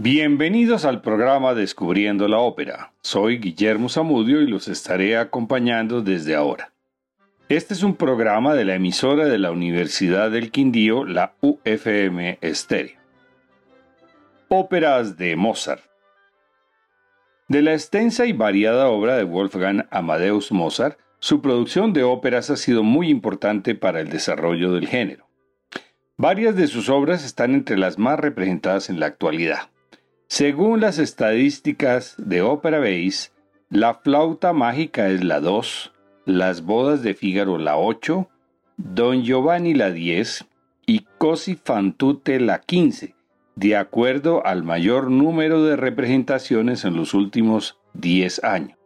Bienvenidos al programa Descubriendo la Ópera. Soy Guillermo Zamudio y los estaré acompañando desde ahora. Este es un programa de la emisora de la Universidad del Quindío, la UFM Estéreo. Óperas de Mozart. De la extensa y variada obra de Wolfgang Amadeus Mozart, su producción de óperas ha sido muy importante para el desarrollo del género. Varias de sus obras están entre las más representadas en la actualidad. Según las estadísticas de Ópera Base, la flauta mágica es la 2, las bodas de Fígaro la 8, Don Giovanni la 10 y Cosi fan tutte la 15, de acuerdo al mayor número de representaciones en los últimos 10 años.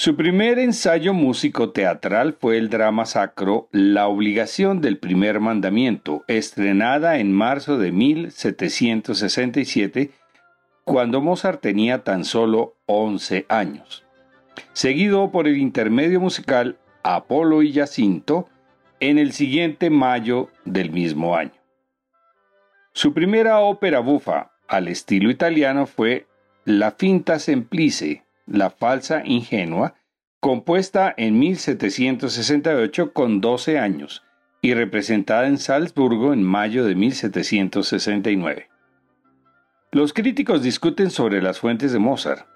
Su primer ensayo músico teatral fue el drama sacro La obligación del primer mandamiento, estrenada en marzo de 1767, cuando Mozart tenía tan solo 11 años. Seguido por el intermedio musical Apolo y Jacinto en el siguiente mayo del mismo año. Su primera ópera bufa al estilo italiano fue La finta semplice, la falsa ingenua, compuesta en 1768 con 12 años y representada en Salzburgo en mayo de 1769. Los críticos discuten sobre las fuentes de Mozart,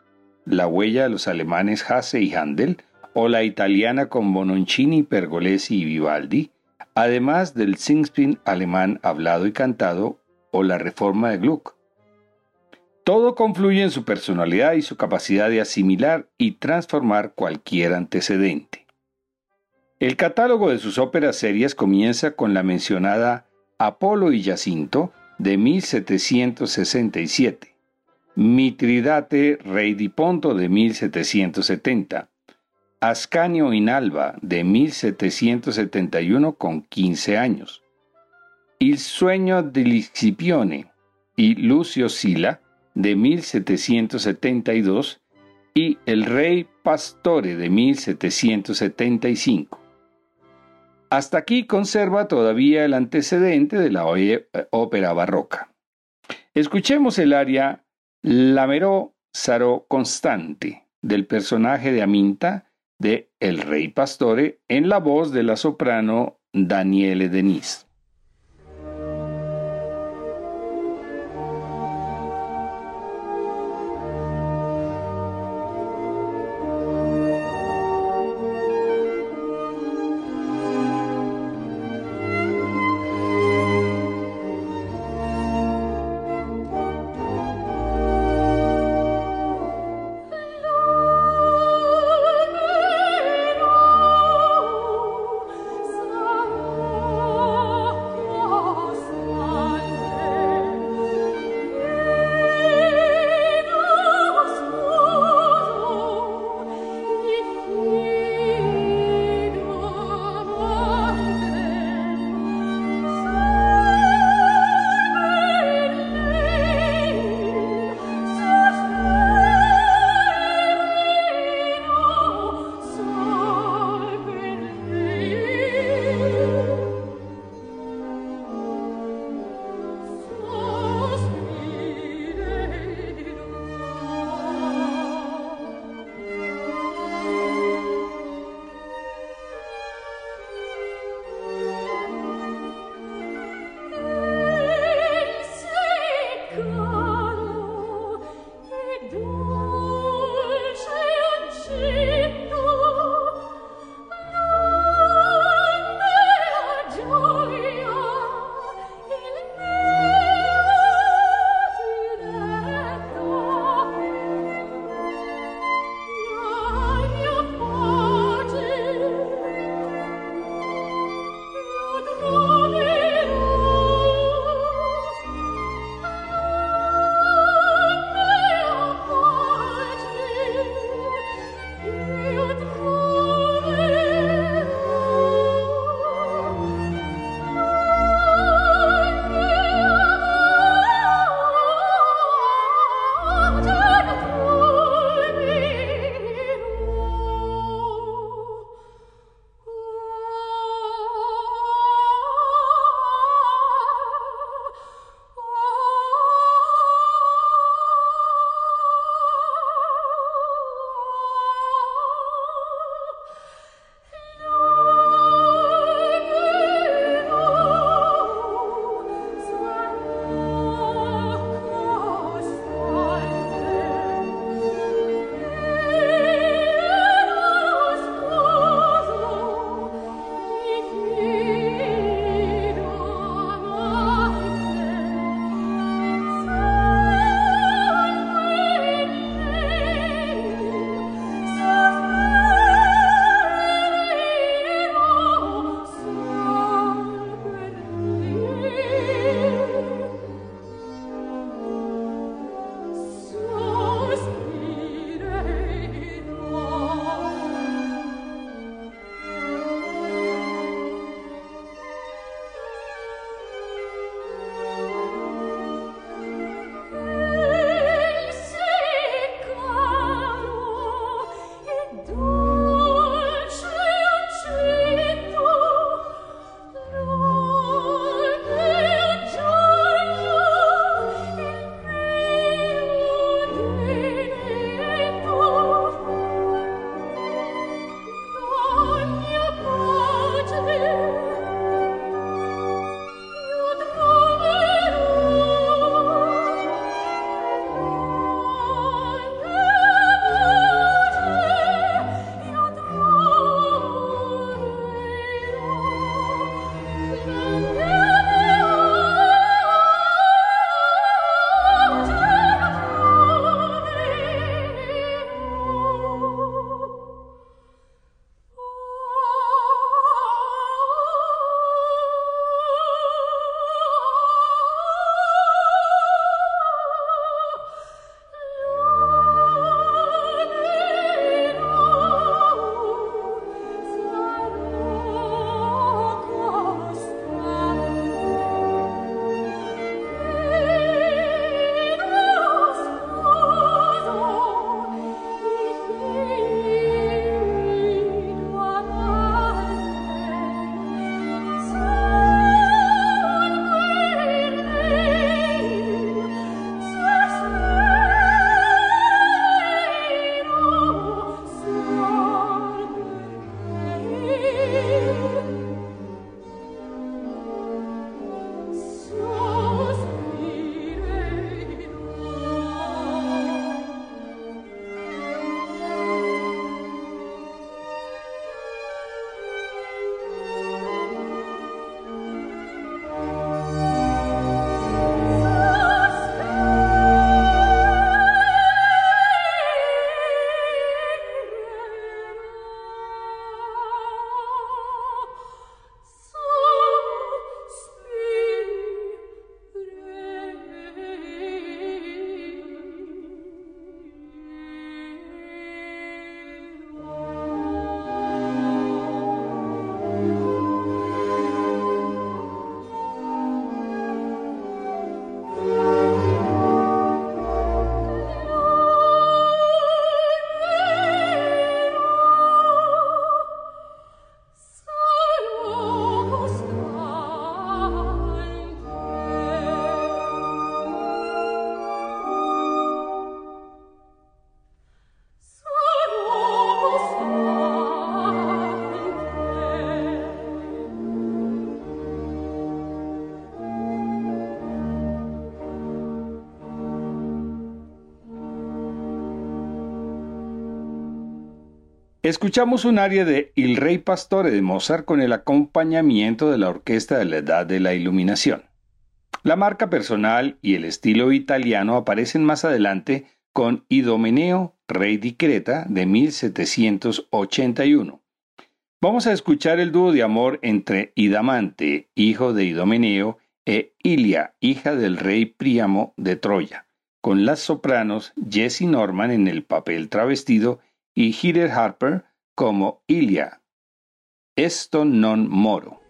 la huella de los alemanes Hasse y Handel, o la italiana con Bononcini, Pergolesi y Vivaldi, además del Singspiel alemán hablado y cantado o la reforma de Gluck. Todo confluye en su personalidad y su capacidad de asimilar y transformar cualquier antecedente. El catálogo de sus óperas serias comienza con la mencionada Apolo y Jacinto de 1767, Mitridate Rey di Ponto de 1770, Ascanio in Alba de 1771 con 15 años, Il sueño di Scipione y Lucio Sila de 1772 y El Rey Pastore de 1775. Hasta aquí conserva todavía el antecedente de la eh, ópera barroca. Escuchemos el aria Lamerò Sarò Constante del personaje de Aminta de El Rey Pastore en la voz de la soprano Daniele Denis. Escuchamos un aria de Il Rey Pastore de Mozart con el acompañamiento de la Orquesta de la Edad de la Iluminación. La marca personal y el estilo italiano aparecen más adelante con Idomeneo, rey di Creta, de 1781. Vamos a escuchar el dúo de amor entre Idamante, hijo de Idomeneo, e Ilia, hija del rey Príamo de Troya, con las sopranos Jessie Norman en el papel travestido y Heather Harper como Ilia. Esto non moro.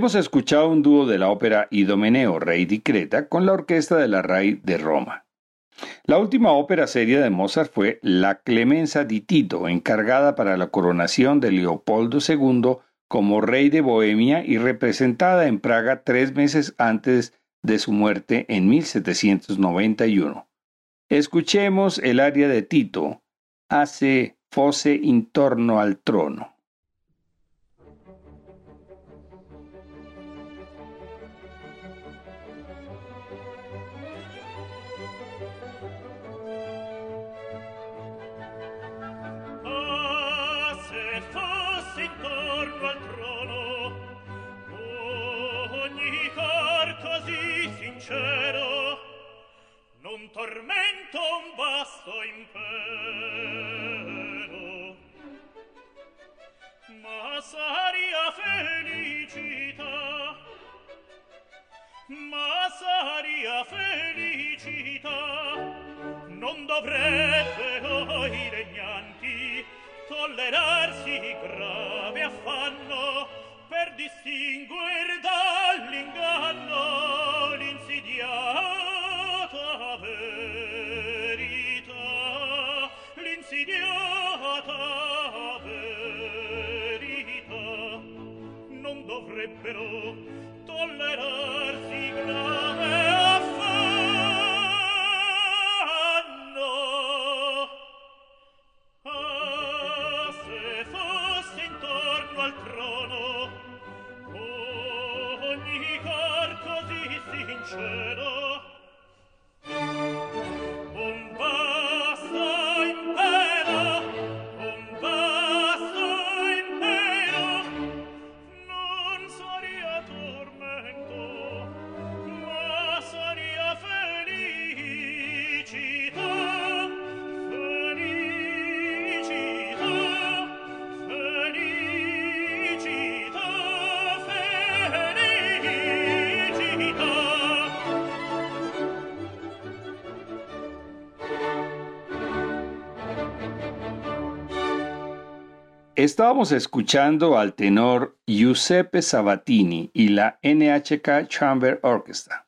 Hemos escuchado un dúo de la ópera Idomeneo, Rey di Creta, con la orquesta de la RAI de Roma. La última ópera seria de Mozart fue La Clemenza di Tito, encargada para la coronación de Leopoldo II como rey de Bohemia y representada en Praga tres meses antes de su muerte en 1791. Escuchemos el aria de Tito, Hace fosse intorno al trono. un vasto impero. Ma saria felicità. Ma saria felicità. Non dovrebbero i regnanti tollerarsi grave affanno per distinguer dall'inganno. però tollerar si grave affanno ah se fosse intorno al trono ogni cor così sincero. Estábamos escuchando al tenor Giuseppe Sabatini y la NHK Chamber Orchestra.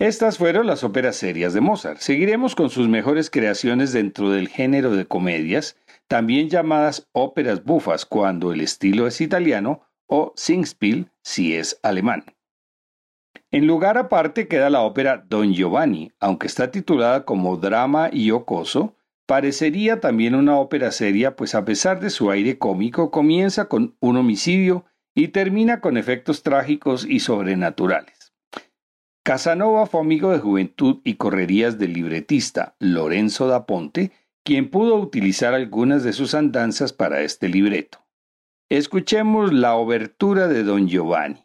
Estas fueron las óperas serias de Mozart. Seguiremos con sus mejores creaciones dentro del género de comedias, también llamadas óperas bufas cuando el estilo es italiano o Singspiel si es alemán. En lugar aparte queda la ópera Don Giovanni, aunque está titulada como drama y ocoso, parecería también una ópera seria, pues a pesar de su aire cómico, comienza con un homicidio y termina con efectos trágicos y sobrenaturales. Casanova fue amigo de juventud y correrías del libretista Lorenzo da Ponte, quien pudo utilizar algunas de sus andanzas para este libreto. Escuchemos la obertura de Don Giovanni.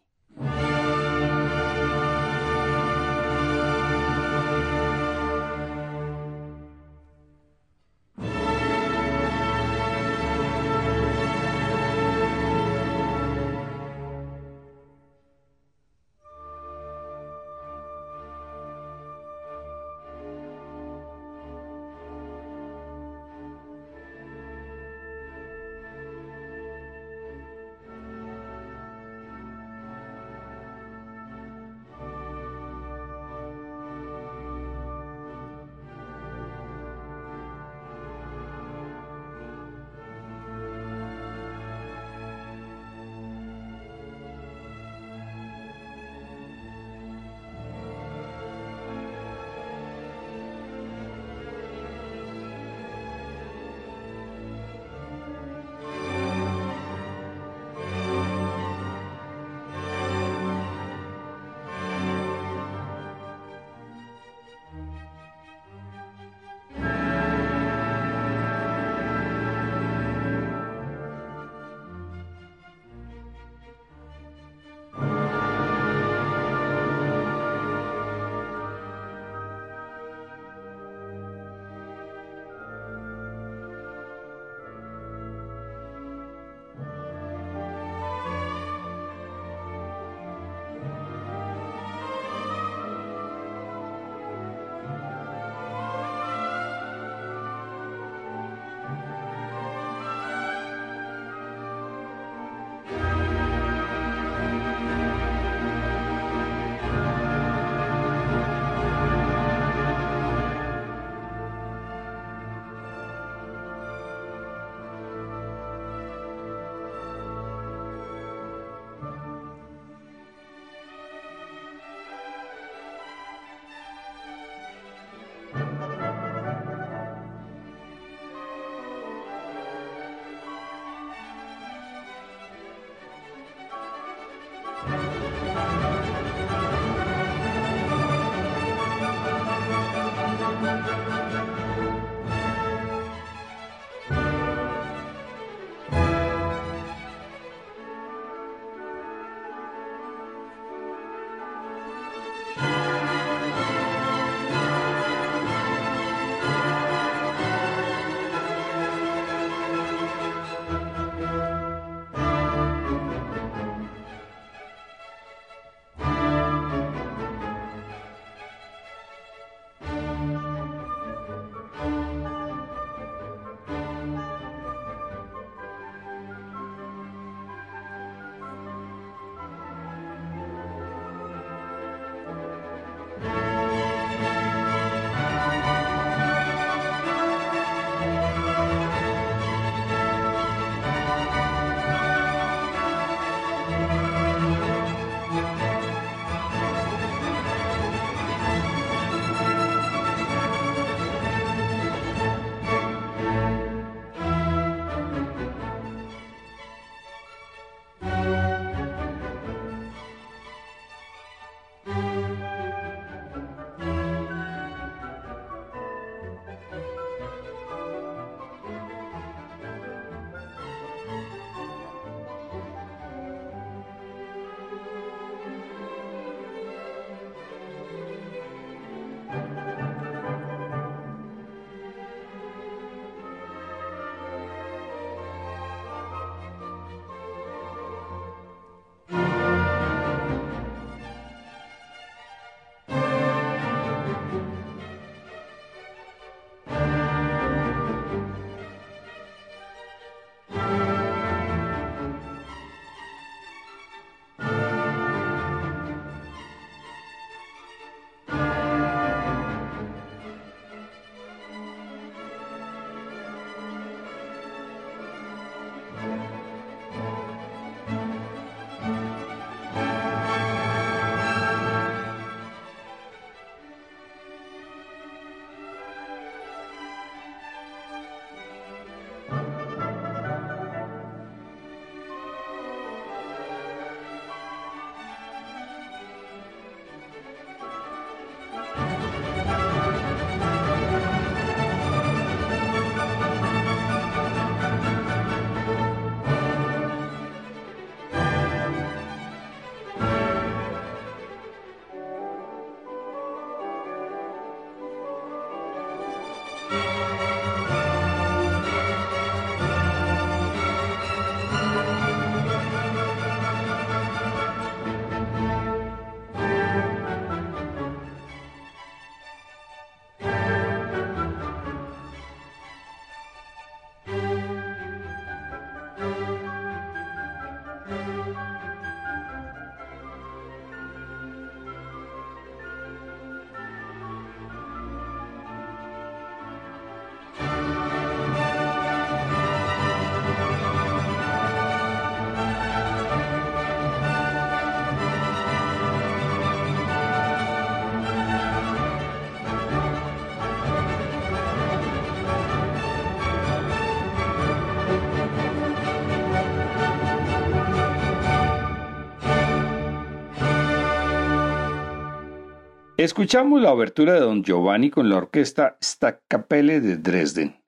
Escuchamos la obertura de Don Giovanni con la orquesta Staccapelle de Dresden.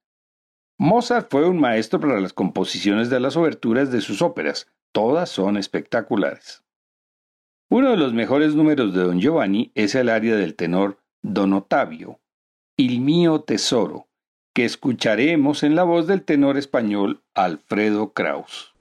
Mozart fue un maestro para las composiciones de las oberturas de sus óperas. Todas son espectaculares. Uno de los mejores números de Don Giovanni es el área del tenor Don Ottavio, Il mio tesoro, que escucharemos en la voz del tenor español Alfredo Kraus.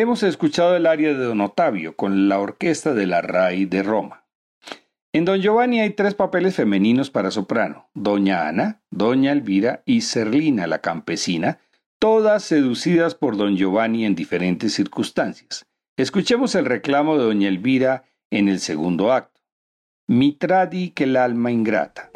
Hemos escuchado el aria de Don Ottavio con la orquesta de la RAI de Roma. En Don Giovanni hay tres papeles femeninos para soprano, Doña Ana, Doña Elvira y Serlina la campesina, todas seducidas por Don Giovanni en diferentes circunstancias. Escuchemos el reclamo de Doña Elvira en el segundo acto. Mi tradi que el alma ingrata.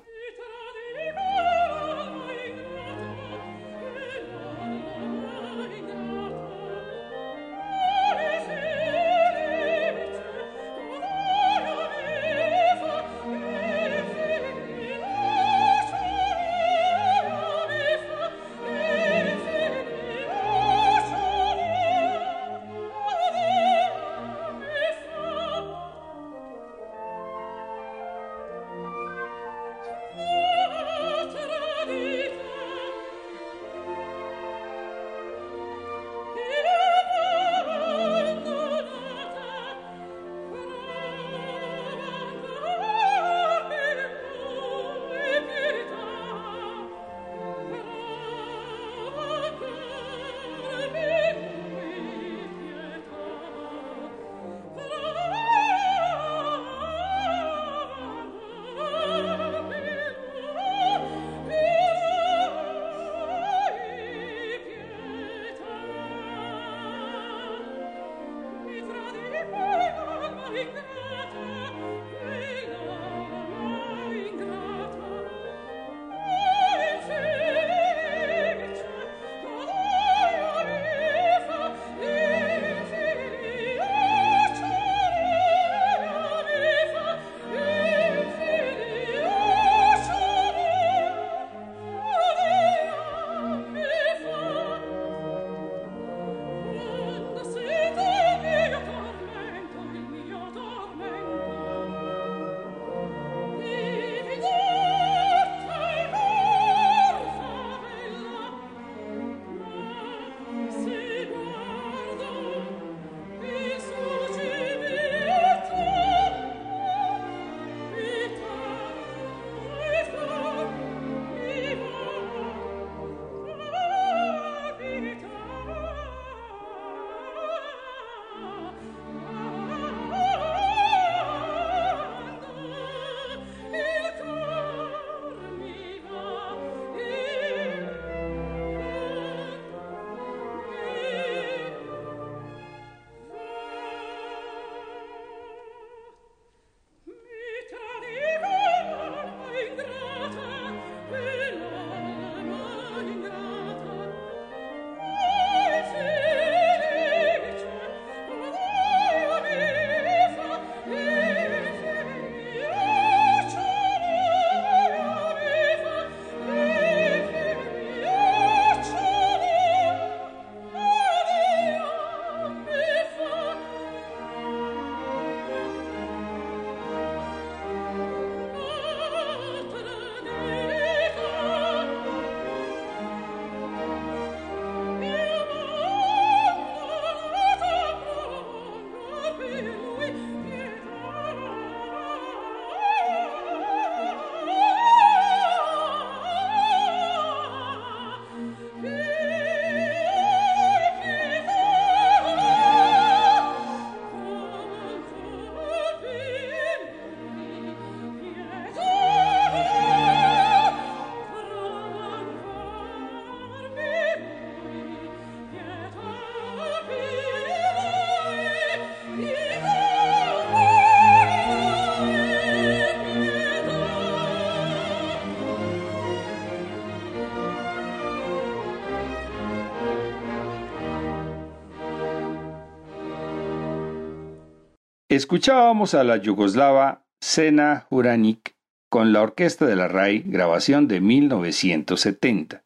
Escuchábamos a la yugoslava Sena Juranic con la Orquesta de la RAI, grabación de 1970.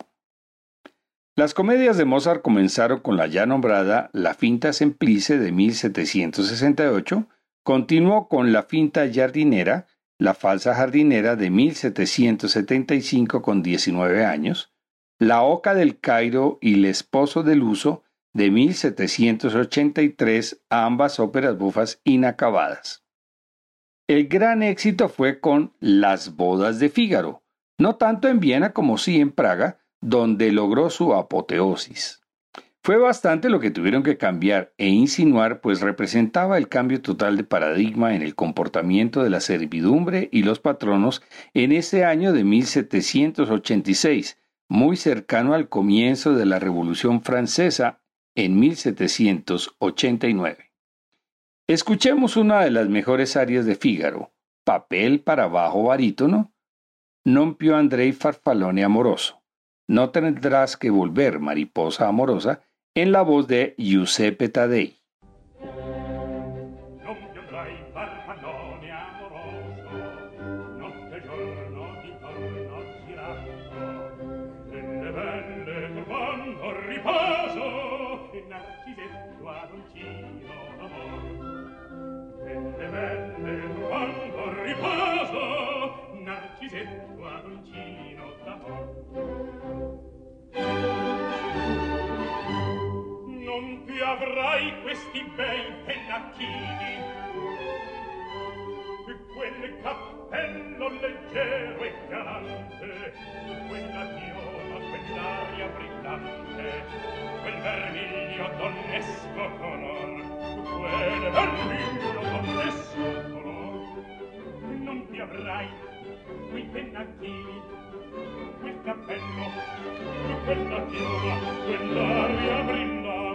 Las comedias de Mozart comenzaron con la ya nombrada La Finta Semplice de 1768, continuó con La Finta Jardinera, La Falsa Jardinera de 1775 con 19 años, La Oca del Cairo y El Esposo del Uso de 1783 ambas óperas bufas inacabadas. El gran éxito fue con Las bodas de Fígaro, no tanto en Viena como sí en Praga, donde logró su apoteosis. Fue bastante lo que tuvieron que cambiar e insinuar, pues representaba el cambio total de paradigma en el comportamiento de la servidumbre y los patronos en ese año de 1786, muy cercano al comienzo de la Revolución Francesa en 1789. Escuchemos una de las mejores áreas de Fígaro, papel para bajo barítono, non più andrei farfallone amoroso. No tendrás que volver, mariposa amorosa, en la voz de Giuseppe Taddei. questi bei pennacchini e quel cappello leggero e galante quella viola, quell'aria brillante quel vermiglio donnesco color quel vermiglio donnesco color. Non ti avrai quei pennacchini quel cappello quella viola, quell'aria brillante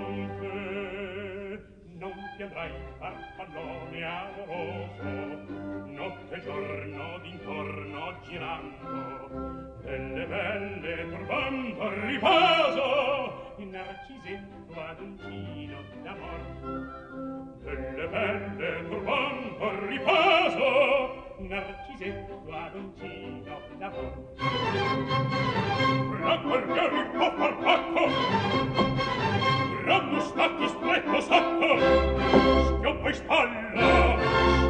ti andrai farfallone amoroso notte e giorno d'intorno girando delle belle turbando al riposo il narcisetto ad uncino d'amor. Delle belle turbando al riposo narcisetto ad uncino d'amor. La guerrieri può far pacco ranno stati stretto sotto schioppo in spalla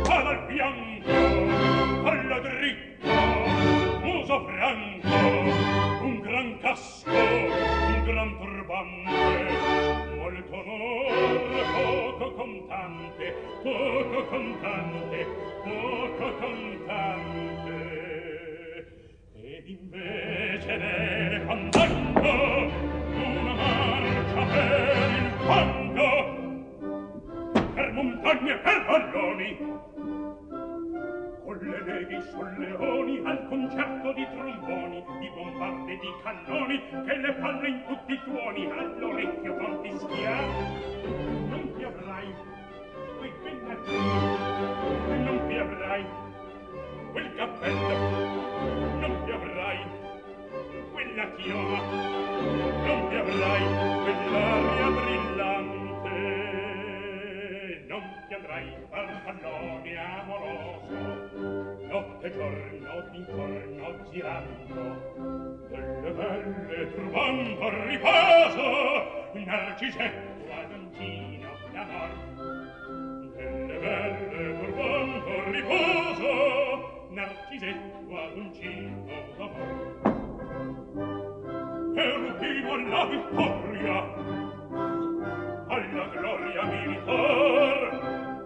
spalla al fianco alla dritta muso franco un gran casco un gran turbante molto onore poco contante poco contante poco contante. Ed invece ne fandango farmi e per palloni con le leghi solleoni al concerto di tromboni di bombarde di cannoni che le palle in tutti i tuoni all'orecchio confischia non ti avrai quei pennacchi non ti avrai quel cappello. Non ti avrai quella chioma non ti avrai mai farfallone amoroso notte e giorno d'intorno girando delle belle turbando al riposo narcisetto ad d'amor. Delle belle turbando al riposo narcisetto ad angino d'amor. E rubivo alla vittoria alla gloria militar.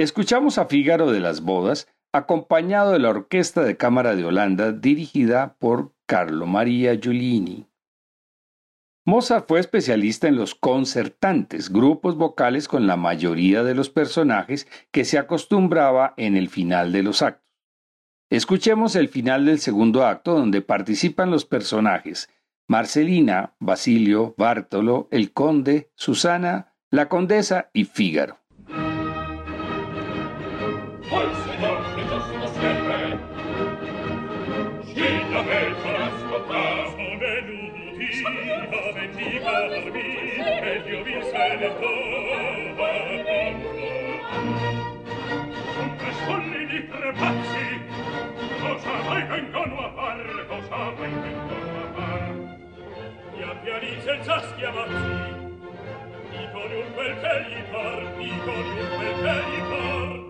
Escuchamos a Fígaro de las Bodas, acompañado de la Orquesta de Cámara de Holanda, dirigida por Carlo Maria Giulini. Mozart fue especialista en los concertantes, grupos vocales con la mayoría de los personajes que se acostumbraba en el final de los actos. Escuchemos el final del segundo acto donde participan los personajes Marcelina, Basilio, Bártolo, el conde, Susana, la condesa y Fígaro. col Signor che giusto. Scilla me conosco qua. Sono venuti a vendicarmi e Dio vi se ne trova Con tre solli di tre pazzi cosa mai vengono a far, cosa mai vengono a far. Che gli par, dico un quel che gli par.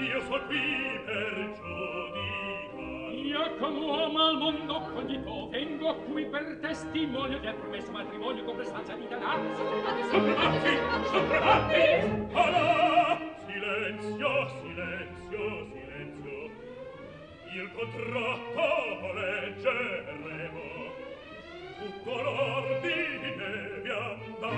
io son qui per giudicar io come uomo al mondo cognito vengo qui per testimonio del promesso matrimonio con prestanza di danarsi sopravatti sopravatti ala silenzio silenzio silenzio. Il contratto leggeremo. Tutto l'ordine vi andrà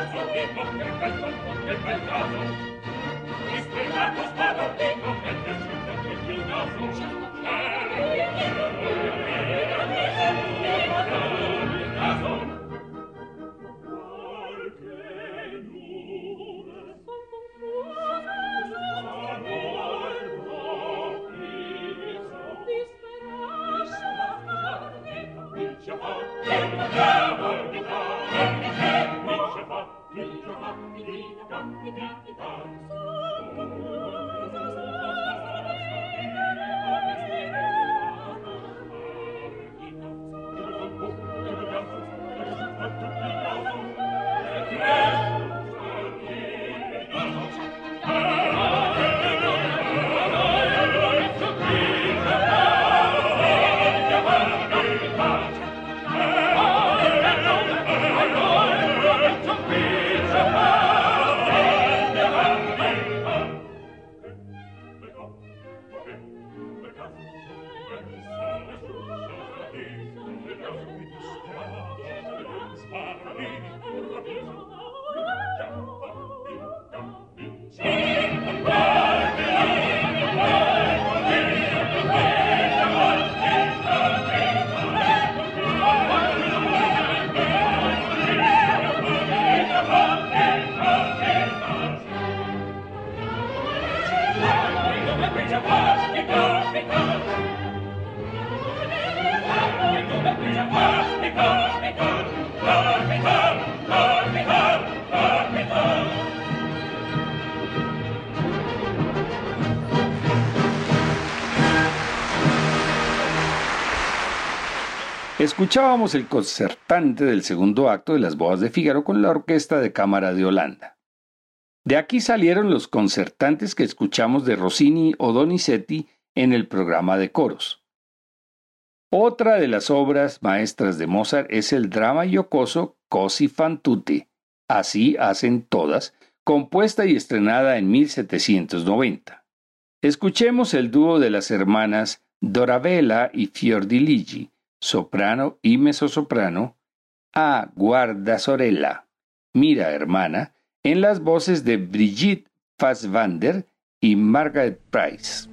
balzo vivo che bel colpo che bel naso ispirato spaventito che ti asciutta che il naso grandi, grandi danze. Thank you. Escuchábamos el concertante del segundo acto de las bodas de Fígaro con la Orquesta de Cámara de Holanda. De aquí salieron los concertantes que escuchamos de Rossini o Donizetti en el programa de coros. Otra de las obras maestras de Mozart es el drama yocoso Cosi fan tutte, así hacen todas, compuesta y estrenada en 1790. Escuchemos el dúo de las hermanas Dorabella y Fiordiligi, soprano y mezzosoprano, a Guarda Sorella, Mira hermana, en las voces de Brigitte Fasswander y Margaret Price.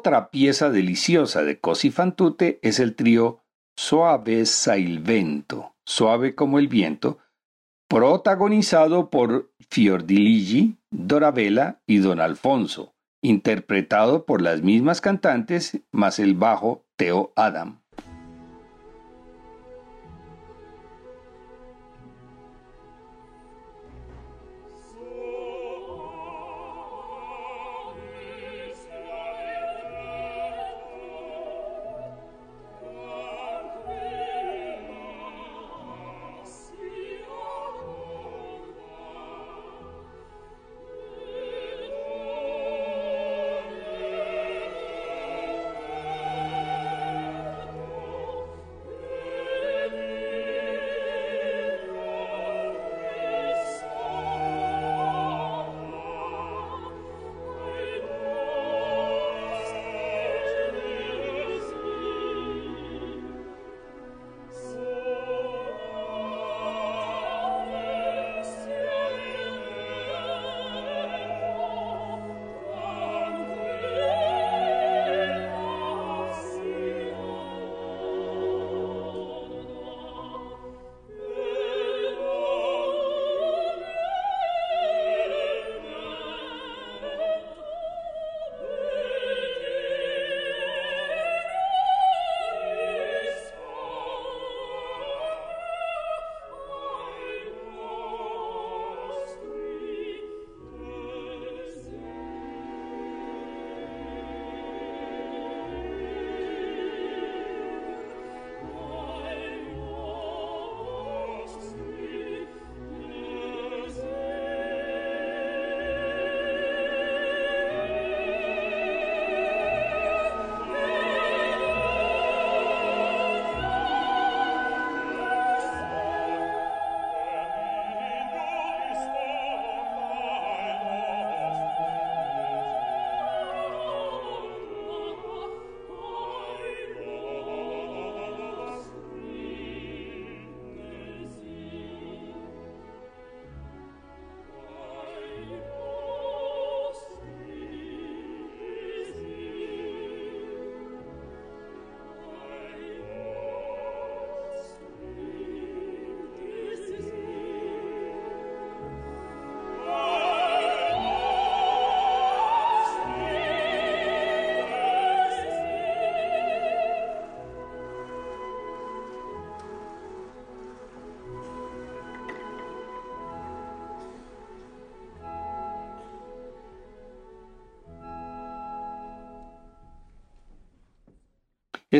Otra pieza deliciosa de Cosi fan tutte es el trío Suave il vento, suave como el viento, protagonizado por Fiordiligi, Dorabella y Don Alfonso, interpretado por las mismas cantantes más el bajo Theo Adam.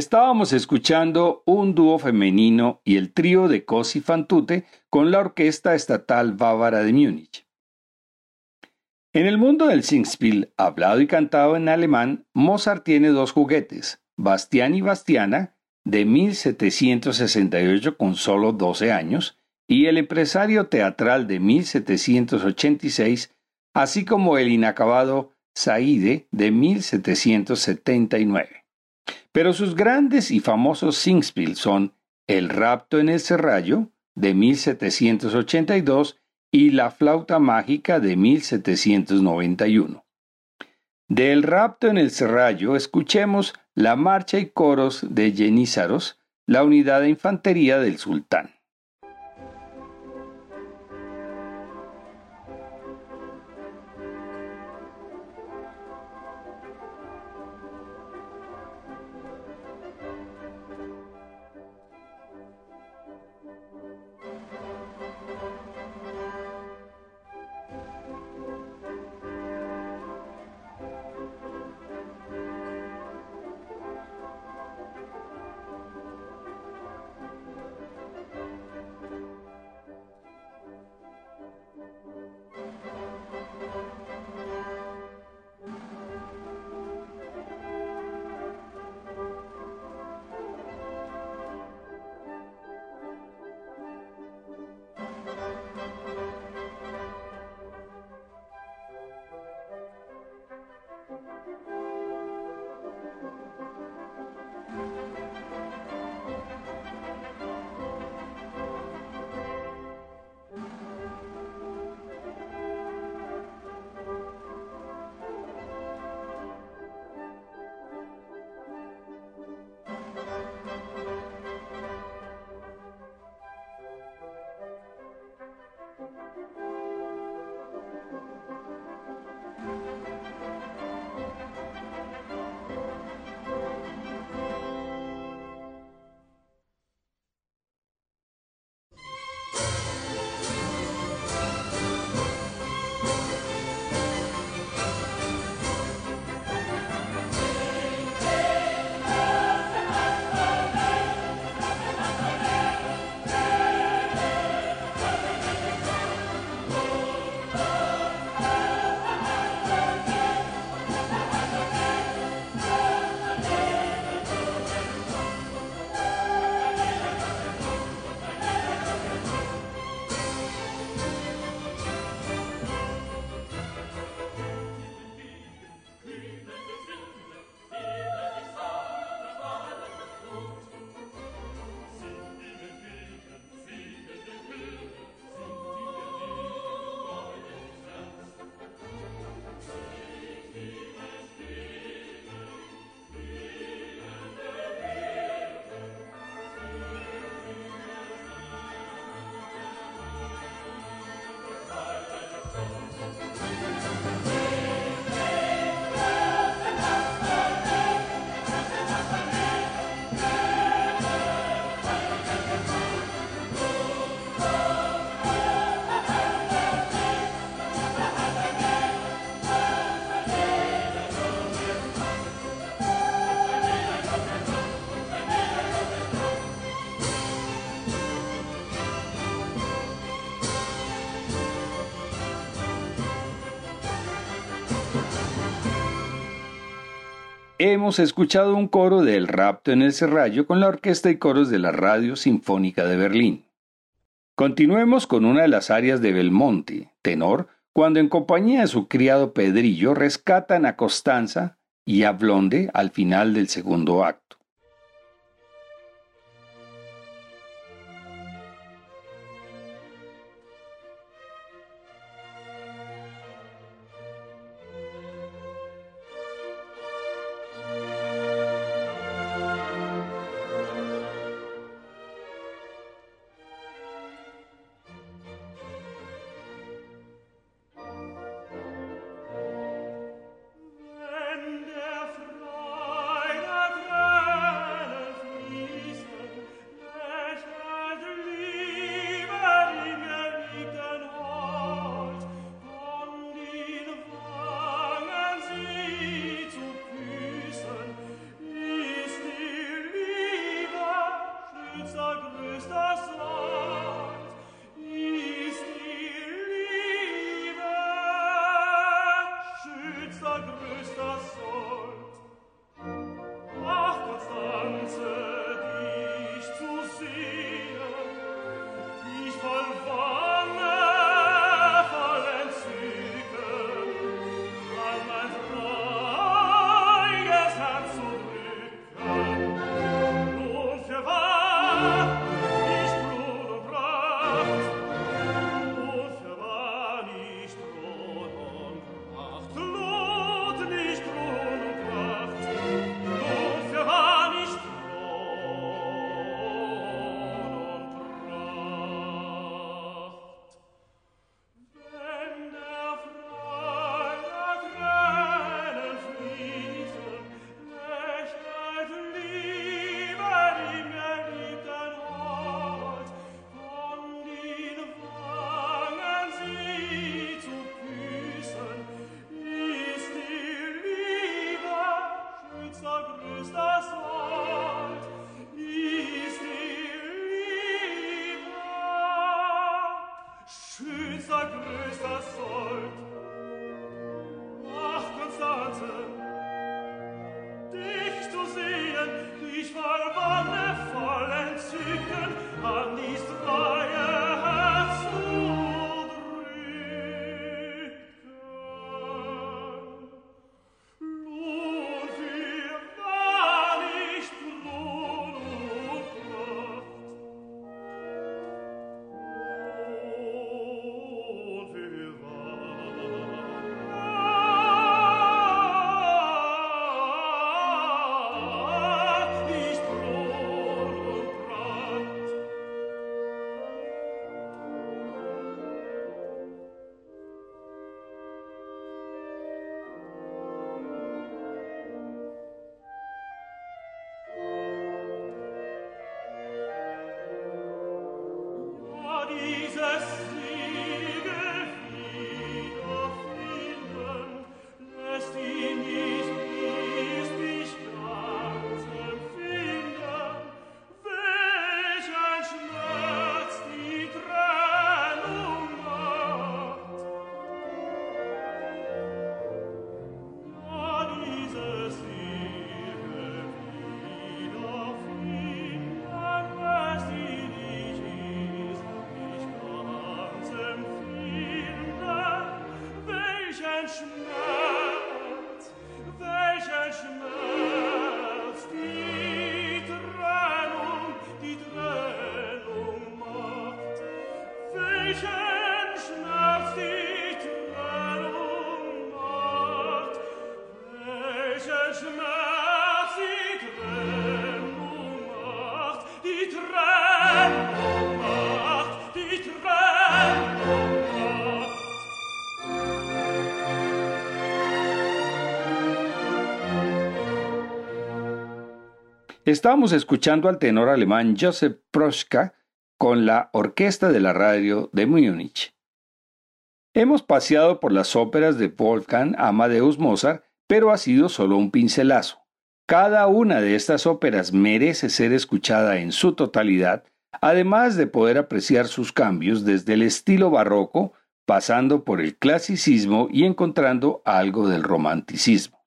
Estábamos escuchando un dúo femenino y el trío de Cosi fan tutte con la Orquesta Estatal Bávara de Múnich. En el mundo del Singspiel, hablado y cantado en alemán, Mozart tiene dos juguetes, Bastián y Bastiana, de 1768 con solo 12 años, y El empresario teatral de 1786, así como el inacabado Saide de 1779. Pero sus grandes y famosos singspiel son El rapto en el serrallo, de 1782, y La flauta mágica, de 1791. Del rapto en el serrallo escuchemos la marcha y coros de Jenízaros, la unidad de infantería del sultán. Hemos escuchado un coro del Rapto en el Serrallo con la orquesta y coros de la Radio Sinfónica de Berlín. Continuemos con una de las áreas de Belmonte, tenor, cuando en compañía de su criado Pedrillo rescatan a Costanza y a Blonde al final del segundo acto. Estamos escuchando al tenor alemán Joseph Proschka con la Orquesta de la Radio de Múnich. Hemos paseado por las óperas de Wolfgang Amadeus Mozart, pero ha sido solo un pincelazo. Cada una de estas óperas merece ser escuchada en su totalidad, además de poder apreciar sus cambios desde el estilo barroco, pasando por el clasicismo y encontrando algo del romanticismo.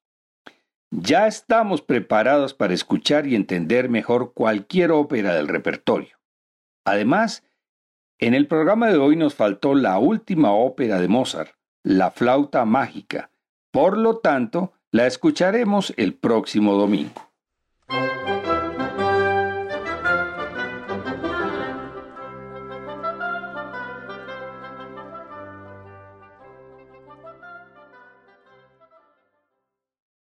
Ya estamos preparados para escuchar y entender mejor cualquier ópera del repertorio. Además, en el programa de hoy nos faltó la última ópera de Mozart, La flauta mágica. Por lo tanto, la escucharemos el próximo domingo.